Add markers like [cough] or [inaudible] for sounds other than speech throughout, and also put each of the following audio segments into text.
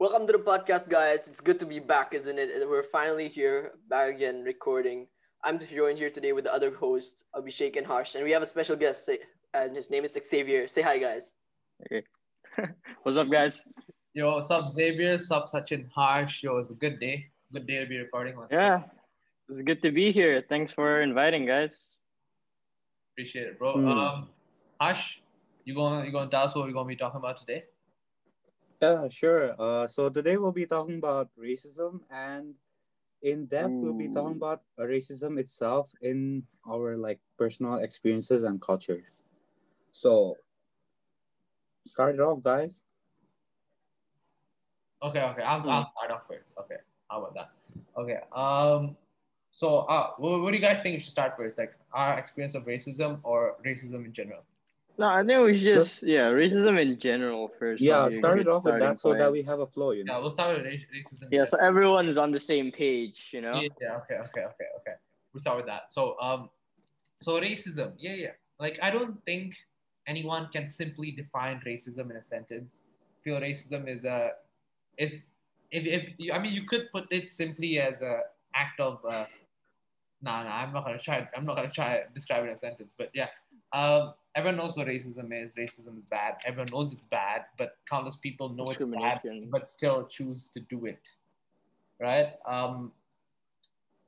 Welcome to the podcast, guys. It's good to be back, isn't it? We're finally here, back again, recording. I'm joined here today with the other hosts, Abhishek and Harsh, and we have a special guest, and his name is Xavier. Say hi, guys. Okay. [laughs] What's up, guys? Yo, what's up, Xavier? What's up, Sachin Harsh? Yo, it's a good day. Good day to be recording. Let's yeah, it's good to be here. Thanks for inviting, guys. Appreciate it, bro. Mm. Um, Harsh, you gonna you gonna tell us what we're gonna be talking about today? Yeah, sure. Uh, so today we'll be talking about racism and in depth we'll be talking about racism itself in our like personal experiences and culture. So start it off, guys. Okay, okay. I'll. I'll start off first. Okay, how about that? Okay. Um, so uh, what, what do you guys think we should start first? Like our experience of racism or racism in general? No, I think we should just yeah, racism in general first. Yeah, would be a start it off with starting that so that we have a flow, you know? Yeah, we'll start with racism. Yeah, so everyone's on the same page, you know. Yeah, yeah, okay, okay, okay, okay. We'll start with that. So, um, so racism, yeah, yeah. Like, I don't think anyone can simply define racism in a sentence. I feel racism is a is if, if you, I mean you could put it simply as a act of uh, nah, nah, I'm not gonna try. I'm not gonna try to describe it in a sentence. But yeah, um, everyone knows what racism is. Racism is bad. Everyone knows it's bad, but countless people know it's bad, but still choose to do it. Right? Um,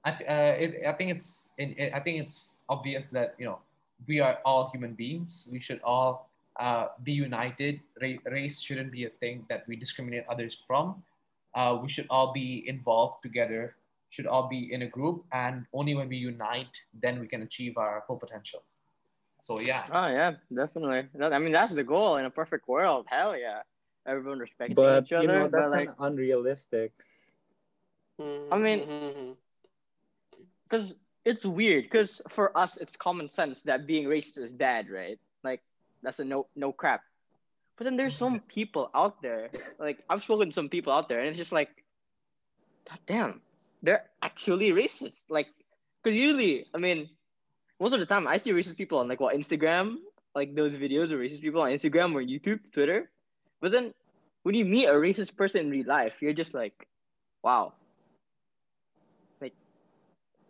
I, th- uh, it, I think it's it, it- I think it's obvious that you know we are all human beings. We should all uh, be united. Ra- race shouldn't be a thing that we discriminate others from. Uh, we should all be involved together. Should all be in a group, and only when we unite, then we can achieve our full potential. So yeah, Oh yeah, definitely. I mean, that's the goal in a perfect world. Hell yeah, everyone respecting But each you other. know, that's but like, kind of unrealistic. Mm-hmm, I mean- mm-hmm. because it's weird. Because for us, it's common sense that being racist is bad, right? Like that's a no no crap. But then there's some [laughs] people out there. Like I've spoken to some people out there, and it's just like, God damn, they're actually racist. Like, because usually, I mean, most of the time I see racist people on like what Instagram, like those videos of racist people on Instagram or YouTube, Twitter. But then when you meet a racist person in real life, you're just like, wow. Like,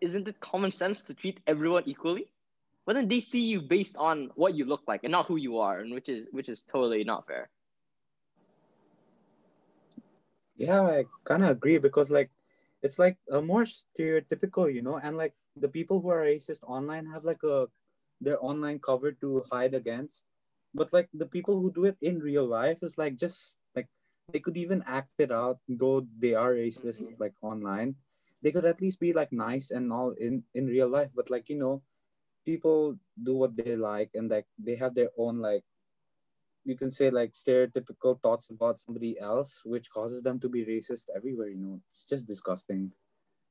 isn't it common sense to treat everyone equally? But then they see you based on what you look like and not who you are, and which is which is totally not fair. Yeah, I kind of agree because like it's like a more stereotypical, you know, and like the people who are racist online have like a their online cover to hide against, but like the people who do it in real life is like just like they could even act it out though they are racist mm-hmm. like online. They could at least be like nice and all in in real life, but like you know, people do what they like and like they have their own like you can say like stereotypical thoughts about somebody else which causes them to be racist everywhere you know it's just disgusting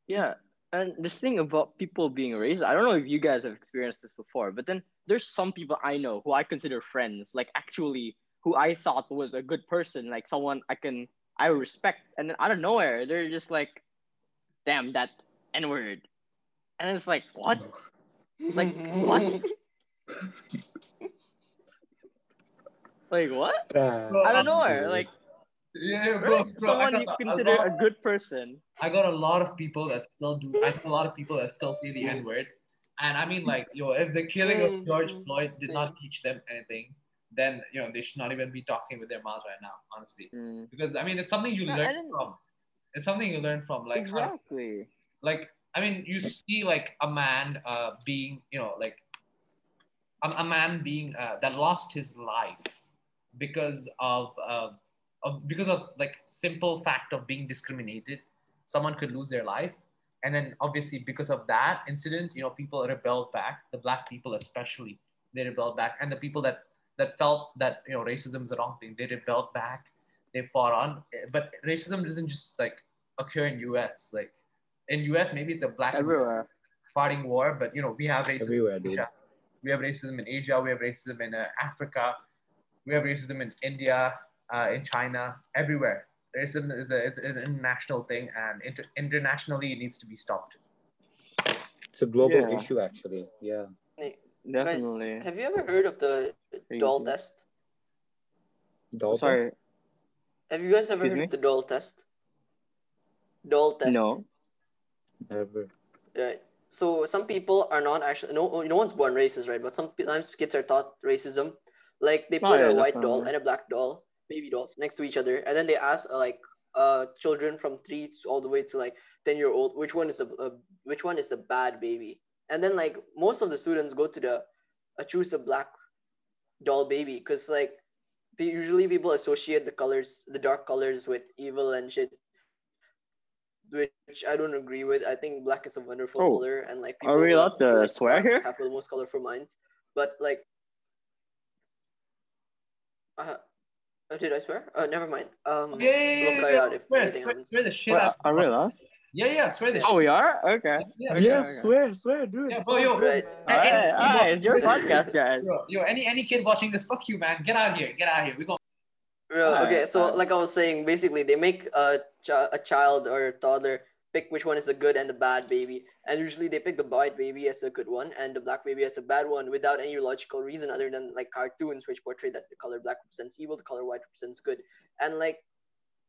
Yeah. And this thing about people being racist, I don't know if you guys have experienced this before, but then there's some people I know who I consider friends, like actually who I thought was a good person, like someone I can I respect, and then out of nowhere they're just like, damn that N word, and it's like what? Like what? [laughs] like what? Bad. Bro, Out of Um, nowhere, like yeah, right? I someone got you consider lot- a good person. I got a lot of people that still do. I know a lot of people that still say the N word, and I mean, like, yo, if the killing of George Mhm. Floyd did not teach them anything, then you know they should not even be talking with their mouths right now, honestly. Mm, Because I mean, it's something you No, learn from. It's something you learn from, like, how- exactly. like I mean, you see like a man uh, being, you know, like a, a man being uh, that lost his life because of, uh, of because of like simple fact of being discriminated. Someone could lose their life, and then obviously because of that incident, you know, people rebelled back. The black people especially, they rebelled back, and the people that that felt that you know racism is the wrong thing, they rebelled back. They fought on, but racism doesn't just like occur in U.S. Like in US, maybe it's a black Everywhere. fighting war, but you know we have racism Everywhere, in dude. We have racism in Asia. We have racism in uh, Africa. We have racism in India, uh, in China, everywhere. Racism is, a, is, is an international thing, and inter- internationally it needs to be stopped. it's a global Yeah. issue actually yeah Definitely. Guys, have you ever heard of the doll you. test? Dolphins? Sorry. Have you guys ever Excuse heard me? of the doll test? Doll test. No. Never. Right. So some people are not actually no no one's born racist, right? But sometimes kids are taught racism. Like they Oh, put yeah, a white doll and a black doll, baby dolls, next to each other, and then they ask uh, like uh children from three to all the way to like ten year old which one is a, a which one is the bad baby, and then like most of the students go to the uh, choose a black doll baby because like usually people associate the colors the dark colors with evil and shit which I don't agree with. I think black is a wonderful Oh, color, and like are we allowed to like, swear here? Have the most colorful minds, but like, uh, uh, did I swear? Oh, never mind. Um, Yeah, yeah, yeah, we'll yeah, yeah. Swear, anything swear, swear the shit Well, out. are we allowed? Yeah, yeah, swear the Oh, shit. we are? Okay. Yeah, Okay, yeah, okay. swear, swear, dude. Yeah, so bro, yo, Right. man. Alright, Any- alright, it's your podcast, guys. Yo, yo, any any kid watching this, fuck you, man. Get out of here. Get out of here. We go. Well, okay, Alright, so alright. like I was saying, basically they make a, ch- a child or a toddler pick which one is the good and the bad baby, and usually they pick the white baby as a good one and the black baby as a bad one without any logical reason other than like cartoons which portray that the color black represents evil, the color white represents good, and like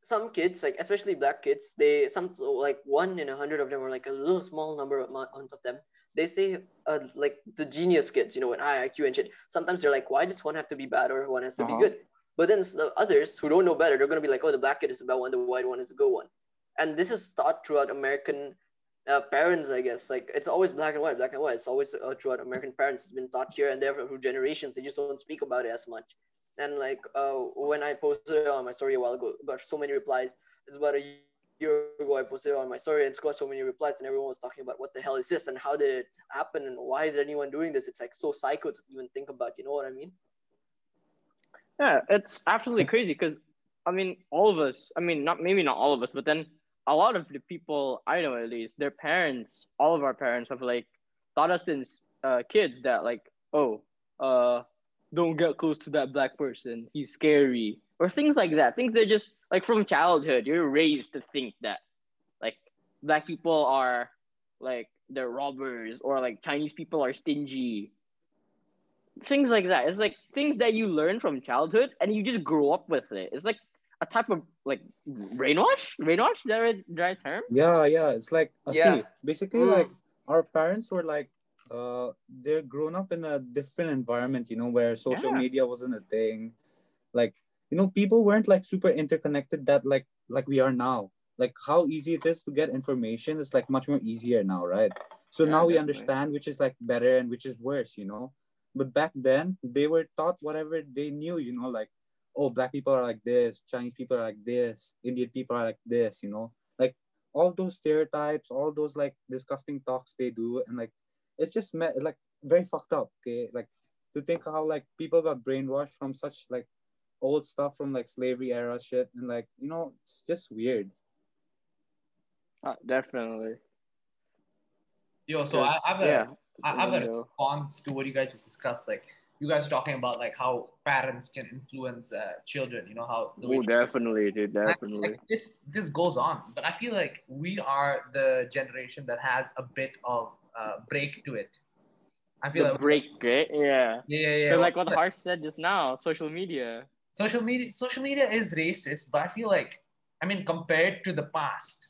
some kids, like especially black kids, they some like one in a hundred of them or like a little small number of, amount of them. They say uh, like the genius kids, you know, with high IQ and shit. Sometimes they're like, why does one have to be bad or one has to Uh-huh. be good? But then the others who don't know better, they're gonna be like, oh, the black kid is the bad one, the white one is the good one. And this is taught throughout American uh, parents, I guess. Like it's always black and white, black and white. It's always uh, throughout American parents. It's been taught here and there for generations. They just don't speak about it as much. And like uh, when I posted on my story a while ago, got so many replies. It's about a year ago I posted on my story and got so many replies and everyone was talking about what the hell is this and how did it happen and why is anyone doing this? It's like so psycho to even think about. You know what I mean? Yeah, it's absolutely crazy because I mean, all of us. I mean, not maybe not all of us, but then a lot of the people I know at least, their parents, all of our parents have like taught us since uh, kids that like, oh, uh, don't get close to that black person. He's scary, or things like that. Things that just like from childhood, you're raised to think that like black people are like they're robbers or like Chinese people are stingy things like that. It's like things that you learn from childhood and you just grow up with it. It's like a type of like brainwash. Brainwash, is that right, the right term? Yeah, yeah. It's like uh, Yeah. see, basically Mm. like our parents were like uh they're grown up in a different environment, you know, where social Yeah. media wasn't a thing. Like, you know, people weren't like super interconnected that like like we are now. Like how easy it is to get information is like much more easier now, right? So Yeah, now we understand which is like better and which is worse, you know. But back then they were taught whatever they knew, you know, like oh black people are like this, Chinese people are like this, Indian people are like this, you know. Like all those stereotypes, all those like disgusting talks they do, and like it's just me- like very fucked up. Okay, like to think how like people got brainwashed from such like old stuff from like slavery era shit, and like you know it's just weird. Uh, definitely. Yo, so I, I have a, yeah. I have a response to what you guys have discussed. Like you guys are talking about like how parents can influence uh, children. You know how Oh, definitely, dude. And I- Definitely. like, this this goes on, but I feel like we are the generation that has a bit of uh, break to it. I feel The like break, right? Yeah. yeah, yeah, yeah. So like what Harsh said just now, social media. social media social media is racist, but I feel like I mean compared to the past,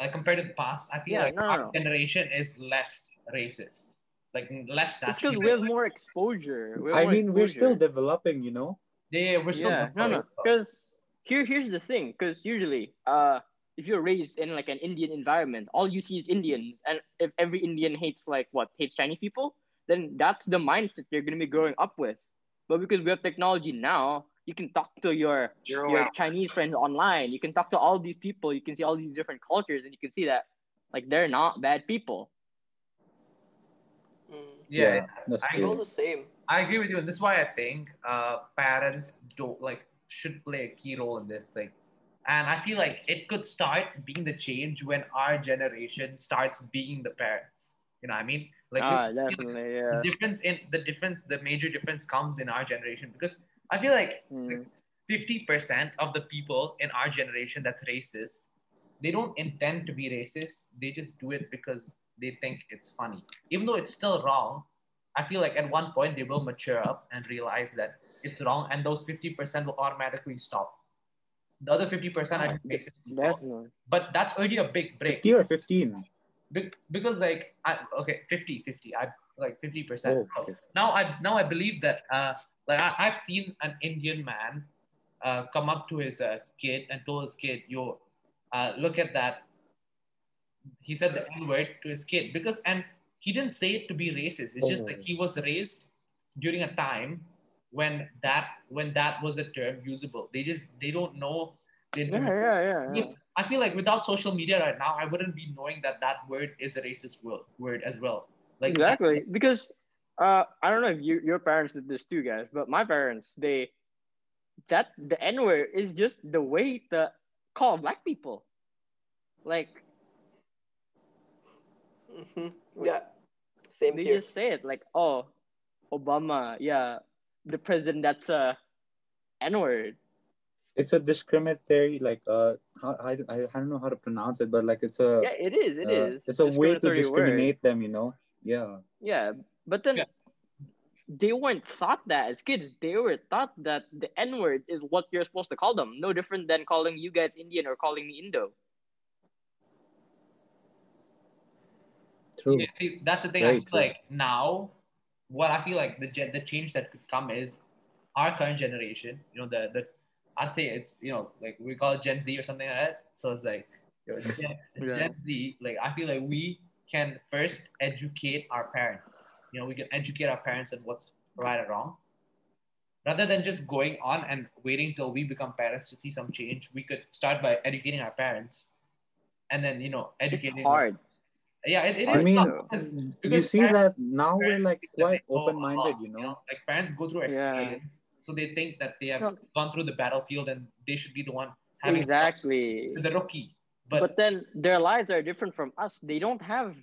like compared to the past, I feel Yeah, like no, our no. generation is less racist, like less It's because we have more exposure. We have I more mean, we're still developing, you know. Yeah, yeah, we're still yeah, no, no. Because here, here's the thing. Because usually, uh, if you're raised in like an Indian environment, all you see is Indians, and if every Indian hates like what hates Chinese people, then that's the mindset you're gonna be growing up with. But because we have technology now, you can talk to your your Chinese friends online. You can talk to all these people. You can see all these different cultures, and you can see that like they're not bad people. Mm. yeah, that's I We're true. the same. I agree with you, and this is why I think uh, parents don't like should play a key role in this thing. And I feel like it could start being the change when our generation starts being the parents. You know what I mean? Like ah, I feel like definitely, yeah. the difference in the difference, the major difference comes in our generation because I feel like Mm. fifty percent of the people in our generation that's racist, they don't intend to be racist. They just do it because they think it's funny, even though it's still wrong. I feel like at one point they will mature up and realize that it's wrong, and those fifty percent will automatically stop. the other 50% are just racist people. Definitely. But that's already a big break. 50 or 15? Be- because like I okay 50 50 I like 50 percent Oh, okay. now I now I believe that uh like I, I've seen an Indian man uh come up to his uh, kid and told his kid yo uh look at that he said the N word to his kid because and he didn't say it to be racist it's just like he was raised during a time when that when that was a term usable they just they don't know they Yeah, yeah, yeah. yeah. I feel like without social media right now, I wouldn't be knowing that that word is a racist word, word as well. Like exactly because uh i don't know if you, your parents did this too guys but my parents they that the n word is just the way to call black people like hmm Yeah. Same they here. just say it like oh obama yeah the president that's a n word It's a discriminatory, like, uh, how, I, I I don't know how to pronounce it, but like, it's a, yeah it is It uh, is. it's a way to Discriminatory word. discriminate them, you know? Yeah. Yeah, but then Yeah. they weren't taught that as kids. They were taught that the N word is what you're supposed to call them. No different than calling you guys Indian or calling me Indo. True. Yeah, see, that's the thing. Very I feel true. like now, what I feel like the gen- the change that could come is our current generation. You know, the the I'd say it's you know like we call it Gen Z or something like that. So it's like [laughs] Gen, Yeah. Gen Z. Like I feel like we can first educate our parents. You know, we can educate our parents on what's right or wrong. Rather than just going on and waiting till we become parents to see some change, we could start by educating our parents, and then you know educating It's hard. Yeah, it, it I mean, tough because you see parents- that now we're like quite they uh, know a open minded, lot, you know? Like parents go through Yeah. experience, so they think that they have No. gone through the battlefield and they should be the one having Exactly. the rookie. But, But, then their lives are different from us. They don't have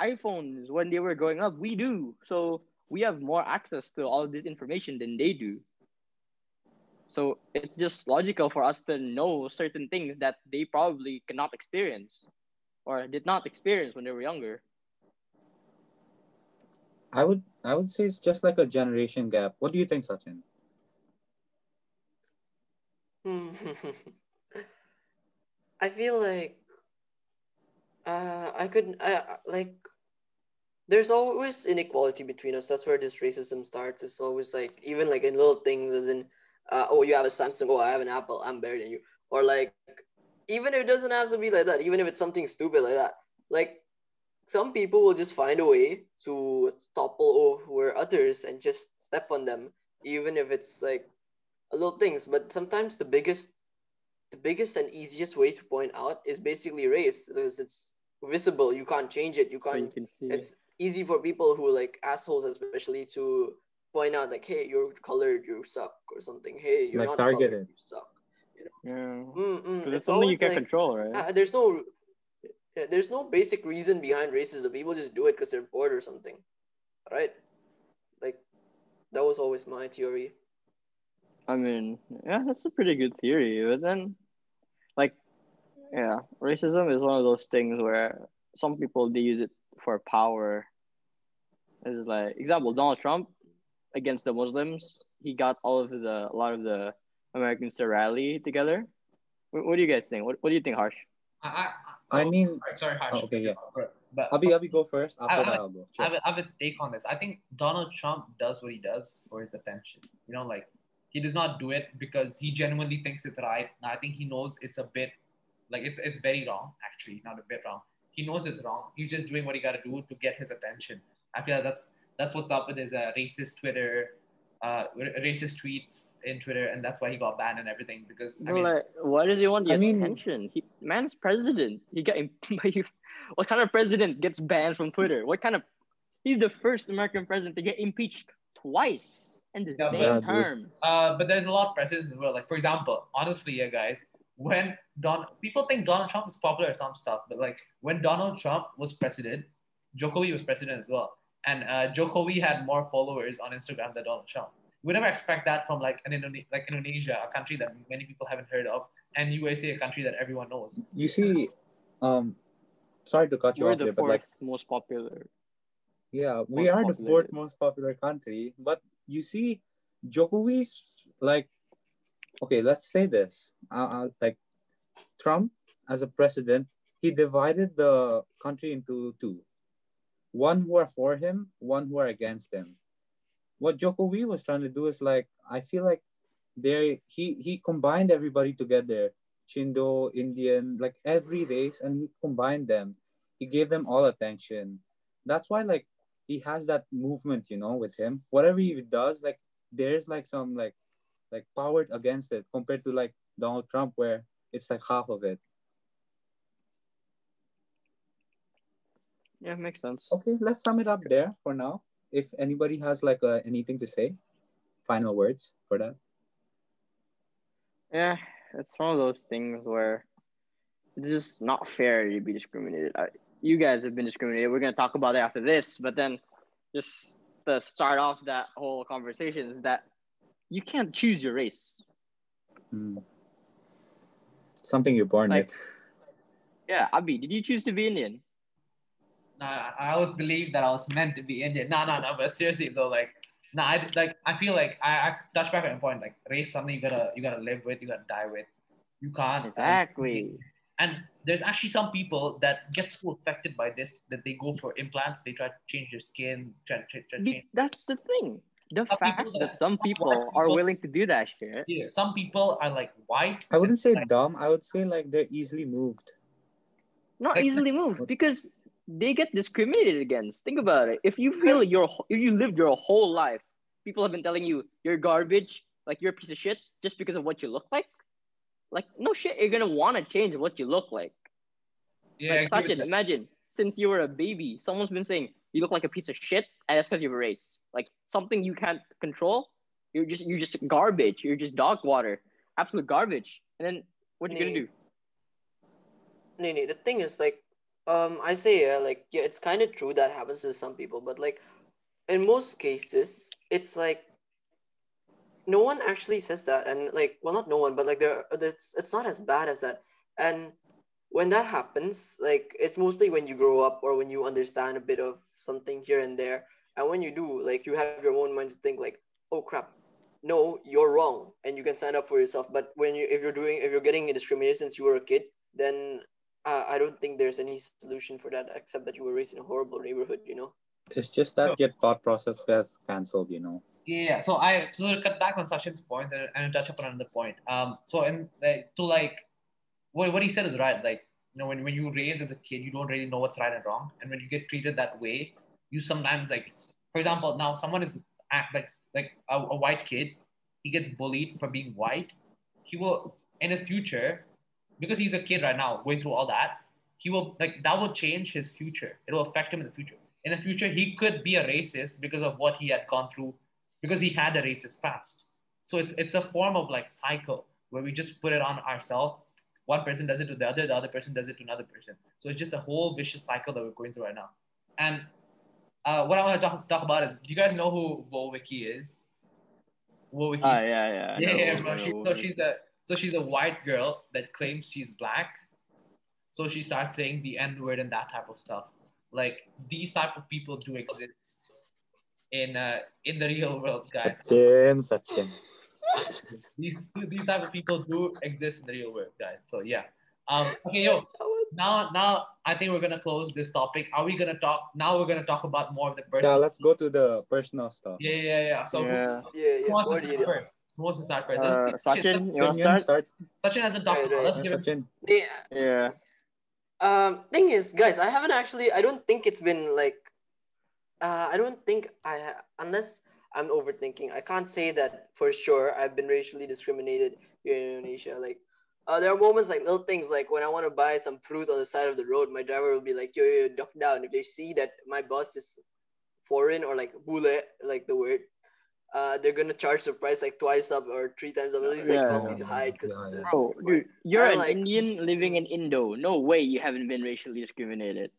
iPhones when they were growing up. We do. So we have more access to all this information than they do. So it's just logical for us to know certain things that they probably cannot experience or did not experience when they were younger. I would I would say it's just like a generation gap. What do you think, Sachin? Hmm. [laughs] I feel like uh, I could I, like there's always inequality between us. That's where this racism starts. It's always like even like in little things as in uh, oh you have a Samsung, oh I have an Apple, I'm better than you. Or like even if it doesn't have to be like that, even if it's something stupid like that. Like some people will just find a way to topple over others and just step on them, even if it's like a little things. But sometimes the biggest the biggest and easiest way to point out is basically race because it's visible you can't change it you So you can't can see. it's easy for people who like assholes especially to point out like hey you're colored you suck or something hey you're Like not targeted. colored you suck yeah. Mm-mm. it's something you always can like control, right? uh, there's no yeah, there's no basic reason behind racism people just do it because they're bored or something right like that was always my theory I mean, yeah, that's a pretty good theory. But then, like, yeah, racism is one of those things where some people they use it for power. It's like example, Donald Trump against the Muslims, he got all of the a lot of the Americans to rally together. What, what do you guys think? What What do you think, Harsh? I, I, I mean, sorry, sorry, Harsh. Oh, okay, yeah. But Abhi, Abhi, go first. After I- that, I'll go. I have, a, I have a take on this. I think Donald Trump does what he does for his attention. You know, like he does not do it because he genuinely thinks it's right. And I think he knows it's a bit like it's it's very wrong, actually, not a bit wrong. He knows it's wrong. He's just doing what he got to do to get his attention. I feel like that's that's what's up with his uh, racist Twitter, uh, racist tweets in Twitter, and that's why he got banned and everything. Because I Bro, mean, like, why does he want the I mean- attention? He man's president. He got [laughs] what kind of president gets banned from Twitter? What kind of he's the first American president to get impeached twice in the Yeah, same but- term. Uh, but there's a lot of precedents as well. Like for example, honestly, yeah, guys, when Don people think Donald Trump is popular or some stuff, but like when Donald Trump was president, Jokowi was president as well, and uh, Jokowi had more followers on Instagram than Donald Trump. We never expect that from like an Indone- like Indonesia, a country that many people haven't heard of, and USA, a country that everyone knows. You see, um, sorry to cut you We're off the there, but like, most popular. yeah, we most are the fourth most popular country. But you see, Jokowi's like okay, let's say this. Uh, uh, like Trump as a president, he divided the country into two. One who are for him, one who are against him. What Joko Jokowi was trying to do is like, I feel like there he he combined everybody together. Chindo, Indian, like every race, and he combined them. He gave them all attention. That's why like he has that movement, you know, with him. Whatever he does, like there's like some like like powered against it compared to like Donald Trump, where it's like half of it. Yeah, makes sense. Okay, let's sum it up there for now. If anybody has like uh, anything to say, final words for that. Yeah, it's one of those things where it's just not fair to be discriminated. I, you guys have been discriminated. We're gonna talk about it after this, but then just to start off that whole conversation is that you can't choose your race. Hmm. Something you're born Like- with. Yeah, Abhi, did you choose to be Indian? Nah, I I always believed that I was meant to be Indian. No, no, no. But seriously though, like, nah, I like I feel like I, I touch back on a point. Like, race something you gotta you gotta live with, you gotta die with. You can't Exactly. And there's actually some people that get so affected by this that they go for implants. They try to change their skin, try, try, try change. That's the thing. The Some fact people that that- some some people are people- willing to do that shit. Yeah, some people are like white. I wouldn't say Like, dumb. I would say like they're easily moved. Not Like- easily moved because they get discriminated against. Think about it. If you feel your if you lived your whole life, people have been telling you you're garbage, like you're a piece of shit, just because of what you look like. Like no shit, you're gonna want to change what you look like. Yeah, like Sachin, imagine since you were a baby, someone's been saying you look like a piece of shit, and that's because you're a race. Like something you can't control. You're just you're just garbage. You're just dog water, absolute garbage. And then what are you gonna do? No, no, the thing is like, um, I say yeah, like yeah, it's kind of true that happens to some people, but like, in most cases, it's like, no one actually says that, and like, well, not no one, but like there, it's it's not as bad as that, and when that happens, like, it's mostly when you grow up or when you understand a bit of something here and there, and when you do, like, you have your own mind to think like, oh crap, no, you're wrong, and you can stand up for yourself. But when you, if you're doing, if you're getting a discrimination since you were a kid, then uh, I don't think there's any solution for that except that you were raised in a horrible neighborhood, you know. It's just that your thought process gets cancelled, you know. Yeah, so I so to cut back on Sachin's point and, and touch upon another point. Um, so in like to like what, what he said is right. Like you know, when, when you raised as a kid, you don't really know what's right and wrong, and when you get treated that way, you sometimes like, for example, now someone is act like like a, a white kid, he gets bullied for being white. He will in his future, because he's a kid right now going through all that, he will like that will change his future. It will affect him in the future. In the future, he could be a racist because of what he had gone through because he had a racist past. So it's it's a form of like cycle where we just put it on ourselves. One person does it to the other, the other person does it to another person. So it's just a whole vicious cycle that we're going through right now. And uh, what I want to talk, talk about is, do you guys know who Woah Vicky is? Woah Vicky. Ah, yeah, yeah. I yeah, yeah, bro. She, so she's a so she's a white girl that claims she's black. So she starts saying the N word and that type of stuff. Like these type of people do exist in uh in the real world, guys. Sachin, Sachin. these these type of people do exist in the real world, guys. So yeah. Um. Okay, yo. Now, now I think we're gonna close this topic. Are we gonna talk? Now we're gonna talk about more of the personal. Yeah, let's go to the personal stuff. Yeah, yeah, yeah. So Yeah. who, Yeah, who wants to start first? Who wants to start first? Uh, Let's- Sachin, you want to start? start? Sachin hasn't talked. Right, right. Let's Yeah, give him. Sachin. Yeah. Yeah. Um, thing is, guys, I haven't actually. I don't think it's been like. Uh, I don't think I unless I'm overthinking. I can't say that for sure. I've been racially discriminated here in Indonesia. Like, uh, there are moments like little things like when I want to buy some fruit on the side of the road, my driver will be like, "Yo, yo, yo, duck down." If they see that my boss is foreign or like bule, like the word, uh, they're gonna charge the price like twice up or three times up. At least like Yeah. tells me to hide because. Yeah, yeah. Bro, dude, you're I an like- Indian living in Indo. No way you haven't been racially discriminated.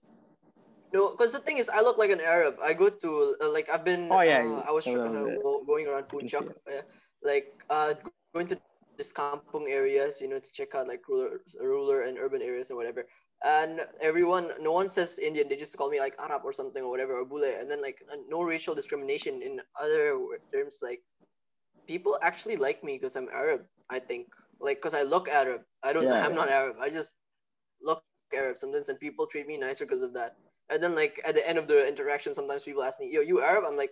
No, because the thing is, I look like an Arab. I go to uh, like I've been. Oh, yeah, uh, you- I was a uh, little bit. go- going around can see Puncak, uh, like uh, going to this kampung areas, you know, to check out like rural, rural and urban areas and whatever. And everyone, no one says Indian. They just call me like Arab or something or whatever or Bule. And then like no racial discrimination in other terms like people actually like me because I'm Arab. I think like because I look Arab. I don't. Yeah. I'm not Arab. I just look Arab sometimes, and people treat me nicer because of that. And then like at the end of the interaction, sometimes people ask me, "Yo, you Arab?" I'm like,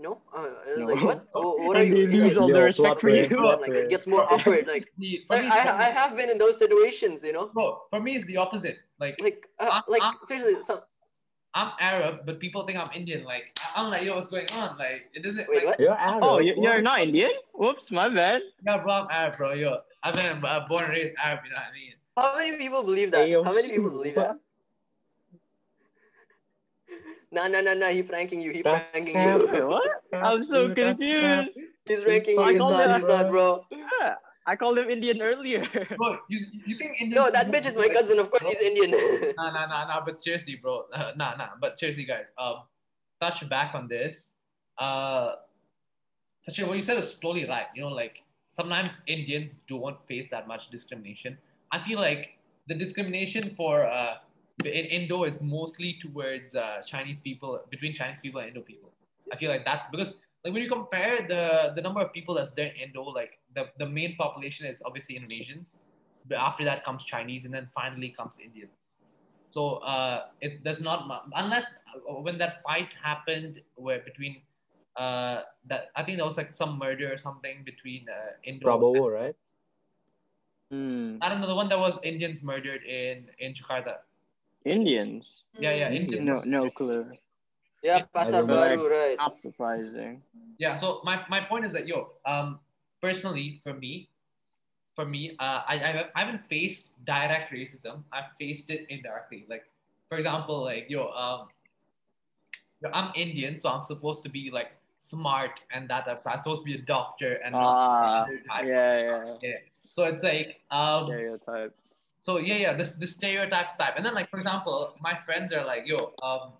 "No." Uh, it's No. like what? [laughs] Oh, what are And you? they lose like, all the respect for you. twist, and plot like it gets more [laughs] awkward. Like, The- like I, I have been in those situations, you know. bro, for me, it's the opposite. Like, Like, uh, I'm- like I'm- seriously, so, I'm Arab, but people think I'm Indian. Like, I- I'm like, yo, what's going on? Like, it doesn't. Wait, like, what? You're Arab. Oh, you- you're not Indian? Whoops, my bad. Yeah, bro, I'm Arab, bro. Yo, I've been uh, born and raised Arab. You know what I mean? How many people believe that? Hey, yo, How many people believe that? Nah, nah, nah, nah. He pranking you. He That's pranking cap. you. What? I'm so dude, confused. He's ranking you. He's not. He's not, bro. Yeah, I called him Indian earlier. [laughs] Bro, you, you think Indians? No, that bitch is my cousin. Of course, he's Indian. [laughs] Nah, nah, nah, nah. But seriously, bro. Uh, nah, nah. But seriously, guys. Um, touch back on this. Uh, Sachin what you said is totally right. You know, like sometimes Indians don't face that much discrimination. I feel like the discrimination for uh in Indo is mostly towards uh, Chinese people between Chinese people and Indo people. I feel like that's because like when you compare the the number of people that's there in Indo, like the, the main population is obviously Indonesians, but after that comes Chinese, and then finally comes Indians. So uh, it's there's not unless uh, when that fight happened where between uh that I think there was like some murder or something between uh, Indo. Prabowo, right? Hmm. I don't know the one that was Indians murdered in in Jakarta. Indians? Yeah, yeah, Indians. Indians. No, no clue. yeah, Pasar. Baru, right? Not surprising. Yeah. So my, my point is that yo, um, personally for me, for me, uh, I I haven't- I haven't faced direct racism. I've faced it indirectly. Like for example, like yo, um, yo, I'm Indian, so I'm supposed to be like smart and that type. So I'm supposed to be a doctor and not Ah, other type. yeah, yeah. So it's like um, Stereotypes. So yeah, yeah, this this stereotypes type. And then like for example, my friends are like, yo, um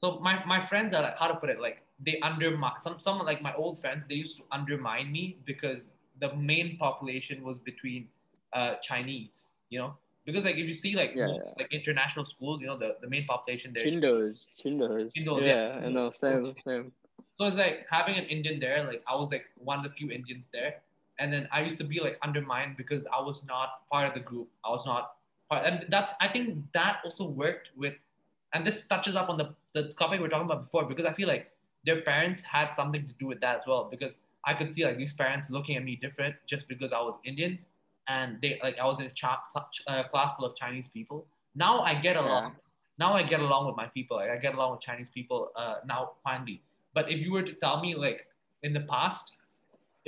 so my, my friends are like how to put it, like they undermine some some like my old friends, they used to undermine me because the main population was between uh Chinese, you know? Because like if you see like Yeah, most, yeah. like international schools, you know, the, the main population there. Chindos. Chindos. Chindos, yeah, yeah. I know. Same, same. So it's like having an Indian there, like I was like one of the few Indians there. And then I used to be like undermined because I was not part of the group. I was not part and that's I think that also worked with and this touches up on the, the topic we are talking about before because I feel like their parents had something to do with that as well because I could see like these parents looking at me different just because I was Indian and they like I was in a cha- uh, class full of Chinese people. Now I get along. Now I get along with my people. Like I get along with Chinese people uh, now finally. But if you were to tell me like in the past,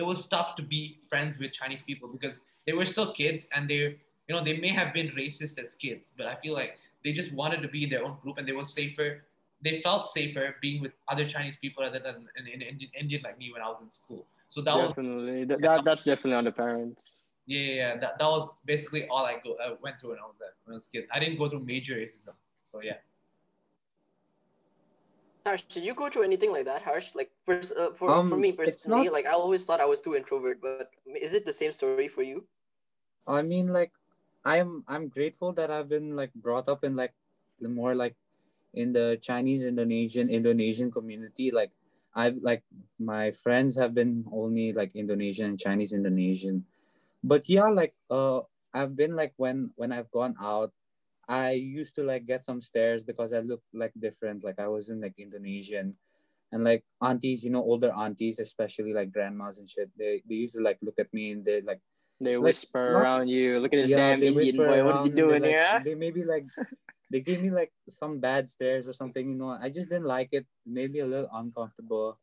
it was tough to be friends with Chinese people because they were still kids and they, you know, they may have been racist as kids, but I feel like they just wanted to be in their own group and they were safer. They felt safer being with other Chinese people rather than an, an Indian, Indian like me when I was in school. So that was Definitely. That, that, that's definitely on the parents. yeah, yeah, yeah. That, that was basically all I go I went through when I was there when I was a kid. I didn't go through major racism. So yeah. Harsh, did you go through anything like that, Harsh? Like, pers- uh, for, for Um, me personally, not- like I always thought I was too introvert, but is it the same story for you? I mean, like, I'm I'm grateful that I've been like brought up in like the more like in the Chinese Indonesian Indonesian community. Like, I've like my friends have been only like Indonesian and Chinese Indonesian, but yeah, like uh, I've been like when when I've gone out, I used to like get some stares because I look like different. Like I wasn't like Indonesian. And like aunties, you know, older aunties, especially like grandmas and shit, they, they used to like look at me and they like They Like, whisper not- around you. Look at this yeah, damn Indian boy. What are you doing do they, here? like, They maybe like they gave me like some bad stares or something. You know, I just didn't like it. Maybe a little uncomfortable.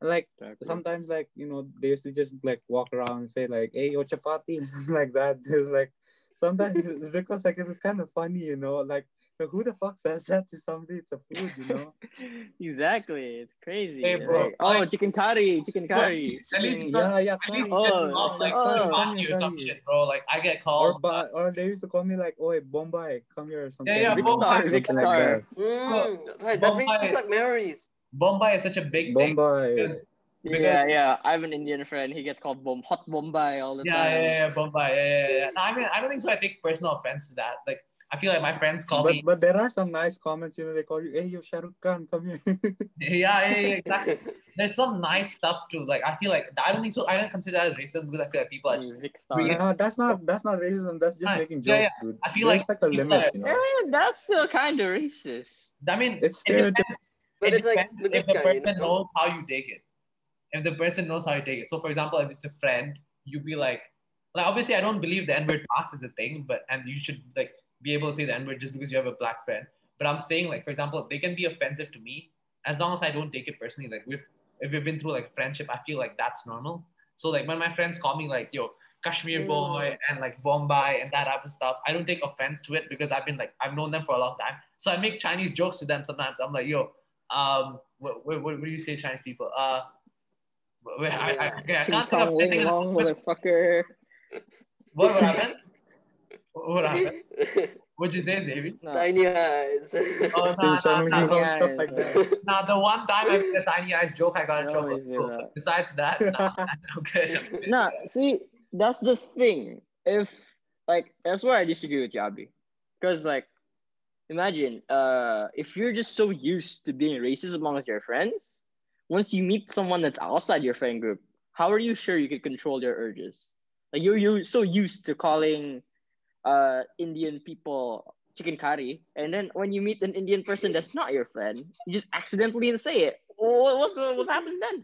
Like Exactly. sometimes, like you know, they used to just like walk around and say like, "Hey, yo, chapati," [laughs] like that. [laughs] It's like sometimes it's because like it's kind of funny, you know, like. Who the fuck says that to somebody? It's a food, you know. [laughs] exactly. It's crazy. Hey, bro, Like, oh, chicken curry, chicken Bro, curry. At least it's yeah, yeah. At least curry, get Oh, called, like oh, Mati or some shit, bro. Like I get Or, called. or they used to call me like, "Oi, Bombay, come here," or something. yeah, Big Bombay, star, big Something like star. that. Mm, right, that brings Bombay- like memories. Bombay is such a big thing Bombay. Because Yeah, yeah. I have an Indian friend. He gets called Bom Hot Bombay all the Yeah, time. yeah, yeah, Bombay. Yeah, yeah, yeah. No, I mean, I don't think so. I take personal offense to that. Like, I feel like my friends call But me. but there are some nice comments. You know, they call you, "Hey, yo, Shahrukh Khan, come here." [laughs] Yeah, yeah, yeah, exactly. [laughs] There's some nice stuff too. Like, I feel like I don't think so. I don't consider that as racism because I feel like people are just. Mm, Vic Really? no, that's not that's not racism. That's just Right. making Yeah, jokes, dude. I feel There's like like a limit, are- you know. Eh, that's still kind of racist. I mean, It's it depends. But it it's like the if good the kind, you person know? knows how you take it. If the person knows how you take it. So, for example, if it's a friend, you'd be like, like obviously, I don't believe the N word pass is a thing, but and you should like be able to say the N word just because you have a black friend. But I'm saying, like, for example, they can be offensive to me as long as I don't take it personally. Like, we've, if we've been through like friendship, I feel like that's normal. So, like, when my friends call me like, yo, Kashmir boy and like Bombay and that type of stuff, I don't take offense to it because I've been like, I've known them for a long time. So I make Chinese jokes to them sometimes. I'm like, yo, um, what, what, what do you say, Chinese people? Uh, wait, I, I, okay, I can't think of anything. long, [laughs] motherfucker. What, what happened? What happened? [laughs] What'd you say, Xavier? No. Tiny eyes. Oh, Tim [laughs] nah, nah, nah, nah, Long, stuff like that. nah, the one time I made a tiny eyes joke, I got in No, trouble. is it Cool. not? Besides that, nah, okay. Nah, see, that's the thing. If like that's why I disagree with Yabi. Because like imagine uh if you're just so used to being racist amongst your friends, once you meet someone that's outside your friend group, how are you sure you can control your urges? Like you're you're so used to calling uh Indian people chicken curry, and then when you meet an Indian person that's not your friend, you just accidentally say it. What, what's what's happened then?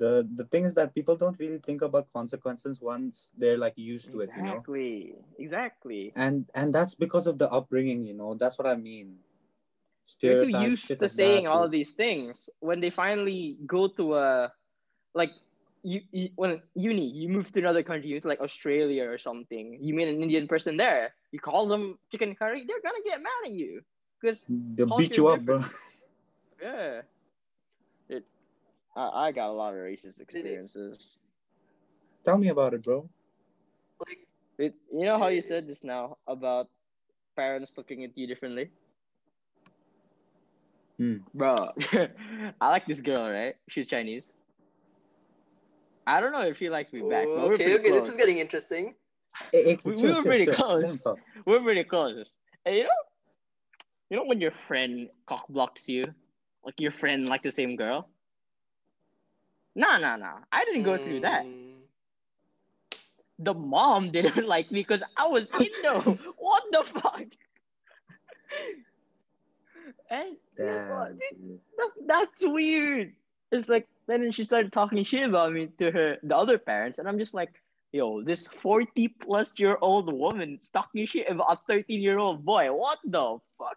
The the thing is that people don't really think about consequences once they're like used to it, you know. Exactly. Exactly. And and that's because of the upbringing, you know. That's what I mean. They're too used to saying that, all dude. these things. When they finally go to a, like, you, you when uni, you move to another country, you to like Australia or something. You meet an Indian person there. You call them chicken curry, they're gonna get mad at you because They'll beat you is up, bro. [laughs] yeah, it. I, I got a lot of racist experiences. Tell me about it, bro. like, It, you know how you said just now about parents looking at you differently? Hmm. Bro, [laughs] I like this girl, right? She's Chinese. I don't know if she likes me back, but okay, okay, close. this is getting interesting. Hey, hey, We- we chill, were chill, pretty chill. close. Let him talk. We're pretty close. And you know, you know when your friend cock blocks you, like your friend like the same girl. Nah, nah, nah. I didn't go through that. Mm, The mom [laughs] didn't like me because I was Indo. what the fuck? And guess what? Damn, that's that's weird. It's like then she started talking shit about me to her the other parents, and I'm just like, yo, this 40 plus year old woman talking shit about a 13 year old boy. What the fuck?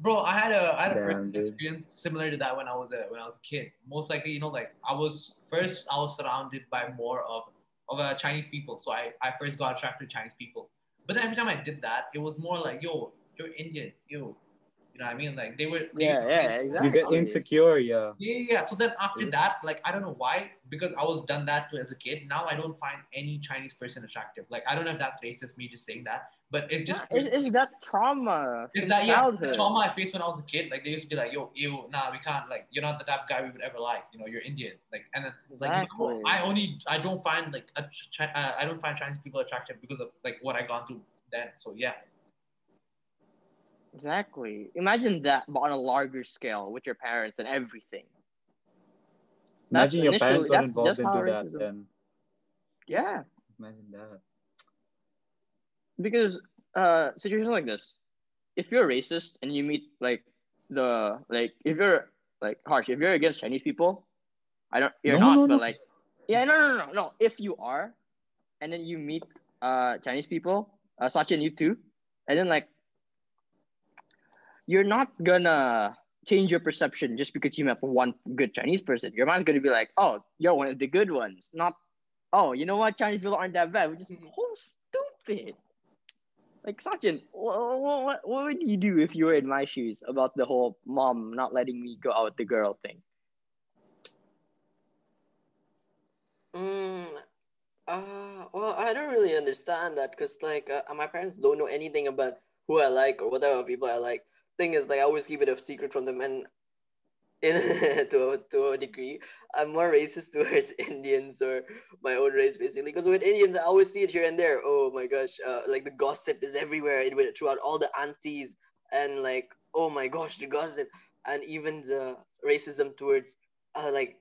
Bro, I had a I had a Damn, personal dude. experience similar to that when I was a when I was a kid. Most likely, you know, like I was first I was surrounded by more of of uh, Chinese people, so I I first got attracted to Chinese people. But then every time I did that, it was more like, yo, you're Indian, yo, you know what I mean? Like they were they Yeah, would yeah, exactly. You get insecure, yeah. Yeah, yeah, yeah. So then after Yeah. that, like I don't know why, because I was done that to as a kid. Now I don't find any Chinese person attractive. Like I don't know if that's racist, me just saying that, but it's just Yeah, it's, it's that trauma is from that yeah, childhood. the trauma I faced when I was a kid? Like they used to be like, "Yo, ew, nah, we can't. Like you're not the type of guy we would ever like. You know, you're Indian. Like and then like you know, I only I don't find like a, uh, I don't find Chinese people attractive because of like what I gone through then. So yeah, Exactly. Imagine that, but on a larger scale with your parents and everything. That's Imagine your parents got involved into that. Then Yeah, imagine that. because uh, situations like this, if you're racist and you meet like the like if you're like Harsh, if you're against Chinese people, I don't you're No, not, no, but no. like yeah, no, no, no, no. If you are, and then you meet uh Chinese people, uh, Sachin, you too, and then like you're not gonna change your perception just because you met one good Chinese person. Your mind's gonna be like, oh, you're one of the good ones, not oh, you know what, Chinese people aren't that bad, which is so stupid. Like Sachin, what, what, what would you do if you were in my shoes about the whole mom not letting me go out with the girl thing? Mm, uh, well, I don't really understand that because like uh, my parents don't know anything about who I like or whatever people I like. Thing is, like I always keep it a secret from them, and in [laughs] to a, to a degree. I'm more racist [laughs] towards Indians or my own race basically because with Indians I always see it here and there. Oh my gosh, uh, like the gossip is everywhere in, throughout all the aunties and like oh my gosh the gossip and even the racism towards uh, like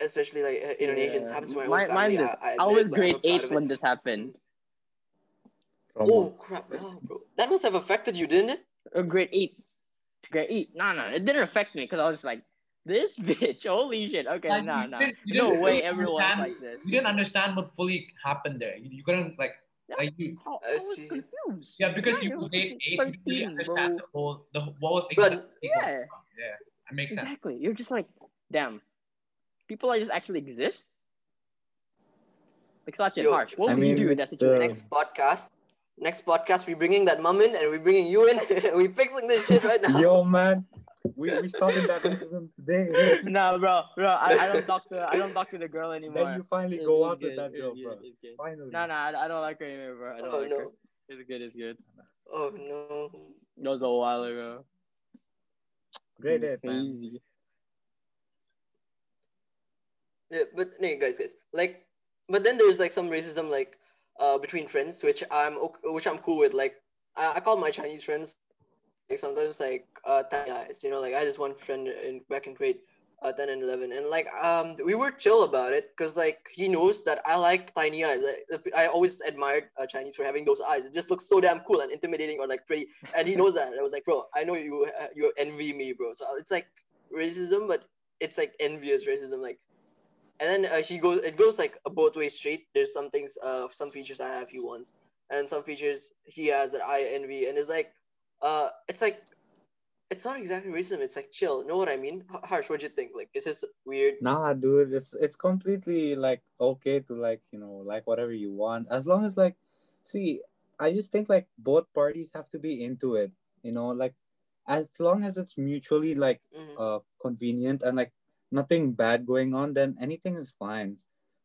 especially like uh, Indonesians Yeah. happens to my Mine- own family. mine is- I, I, I admit, was I'm grade eight when this happened. From Oh crap, wow, bro. That must have affected you, didn't it? Or grade eight. Grade eight. No, no, it didn't affect me because I was like, this [laughs] bitch, holy shit. Okay, Like, no, you nah. didn't- you No didn't way fully everyone's like this. You didn't understand what fully happened there. You, you couldn't like Yeah. like you. I, I I was see. confused. Yeah, because Yeah, you I were was grade eight, you didn't really 13, understand bro. the whole the what was But- exactly going Yeah. on. Yeah, that makes sense. Exactly. You're just like, damn. People like this actually exist? Like Sachin, Yo, Harsh, what I would you do in that it's the- situation? Next podcast. Next podcast, we're bringing that mum in and we're bringing you in. [laughs] we're fixing this shit right now. Yo, man, we we stopping that racism today. [laughs] no, bro, bro, I, I don't talk to I don't talk to the girl anymore. then you finally It's- go it's out with that girl, good, bro. it's good. Finally. No, no, I, I don't like her anymore, bro. I don't Oh like her. no. It's good, it's good. Oh no. That was a while ago. Great date, man. Yeah, but no, guys, guys, like, but then there's like some racism like uh between friends, which I'm which I'm cool with. Like, I, I call my Chinese friends like sometimes like uh eyes. You know, like I this one friend in back in grade uh, 10 and 11 and like um we were chill about it because like he knows that i like tiny eyes. Like, i always admired uh, chinese for having those eyes. It just looks so damn cool and intimidating or like pretty. And he knows that. I was like bro i know you uh, you envy me bro. So it's like racism but it's like envious racism. Like and then uh, he goes it goes like a both way street there's some things uh some features i have he wants and some features he has that i envy. And it's like uh it's like it's not exactly racism. It's like chill. Know what i mean? Harsh what do you think? Like is this weird? Nah, dude, it's it's completely like okay to like you know like whatever you want. As long as like, see, I just think like both parties have to be into it. You know, like as long as it's mutually like Mhm. uh convenient and like nothing bad going on, then anything is fine.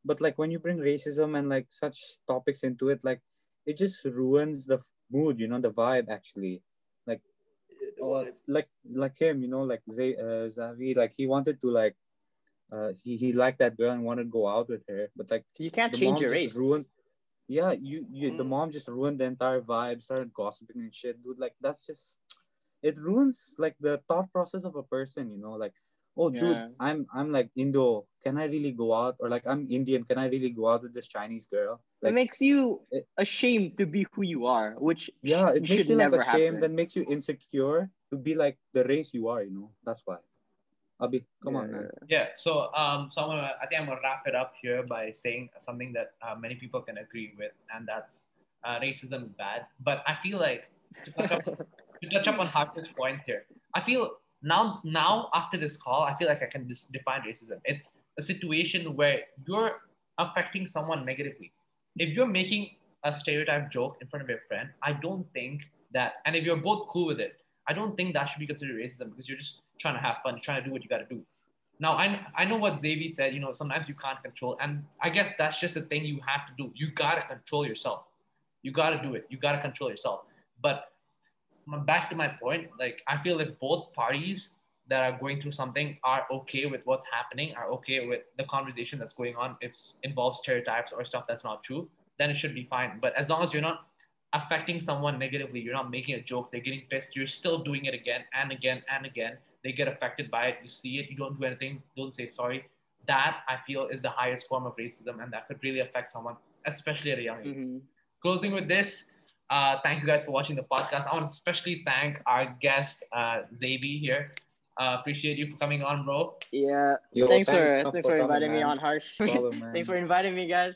But like when you bring racism and like such topics into it, like it just ruins the mood. You know, the vibe actually. Like, like like him, you know, like Zay, uh, Xavi, like he wanted to like, uh, he he liked that girl and wanted to go out with her, but like You can't change your just race. ruined. Yeah, you you the Mm. mom just ruined the entire vibe, started gossiping and shit, dude. Like that's just, it ruins like the thought process of a person, you know, like. Oh, dude, I'm I'm like Indo. Can I really go out? Or like I'm Indian. Can I really go out with this Chinese girl? it makes you it- ashamed to be who you are, which yeah, sh- it makes you like never ashamed, happen. then makes you insecure to be like the race you are, you know. That's why. Abhi, come on, man. Yeah. So um, so I'm gonna, I think I'm gonna wrap it up here by saying something that uh, many people can agree with, and that's uh, racism is bad. But I feel like to touch up, to touch up on [laughs] Harsh's points here, I feel now now after this call, I feel like I can just define racism. It's a situation where you're affecting someone negatively. If you're making a stereotype joke in front of your friend, I don't think that, and if you're both cool with it, I don't think that should be considered racism because you're just trying to have fun, trying to do what you got to do. Now, I, I know what Xavier said, you know, sometimes you can't control, and I guess that's just a thing you have to do. You got to control yourself. You got to do it. You got to control yourself. But back to my point, like, I feel if both parties that are going through something are okay with what's happening, are okay with the conversation that's going on, if it involves stereotypes or stuff that's not true, then it should be fine. But as long as you're not affecting someone negatively, you're not making a joke, they're getting pissed, you're still doing it again and again and again. They get affected by it, you see it, you don't do anything, don't say sorry. That I feel is the highest form of racism, and that could really affect someone, especially at a young age. Mhm. Closing with this, uh, thank you guys for watching the podcast. I want to especially thank our guest, uh, Xavi here. Uh, appreciate you for coming on, bro. Yeah. Yo, thanks, for thanks thanks for for coming, inviting me man. on, Harsh. Problem, man. [laughs] thanks for inviting me, guys.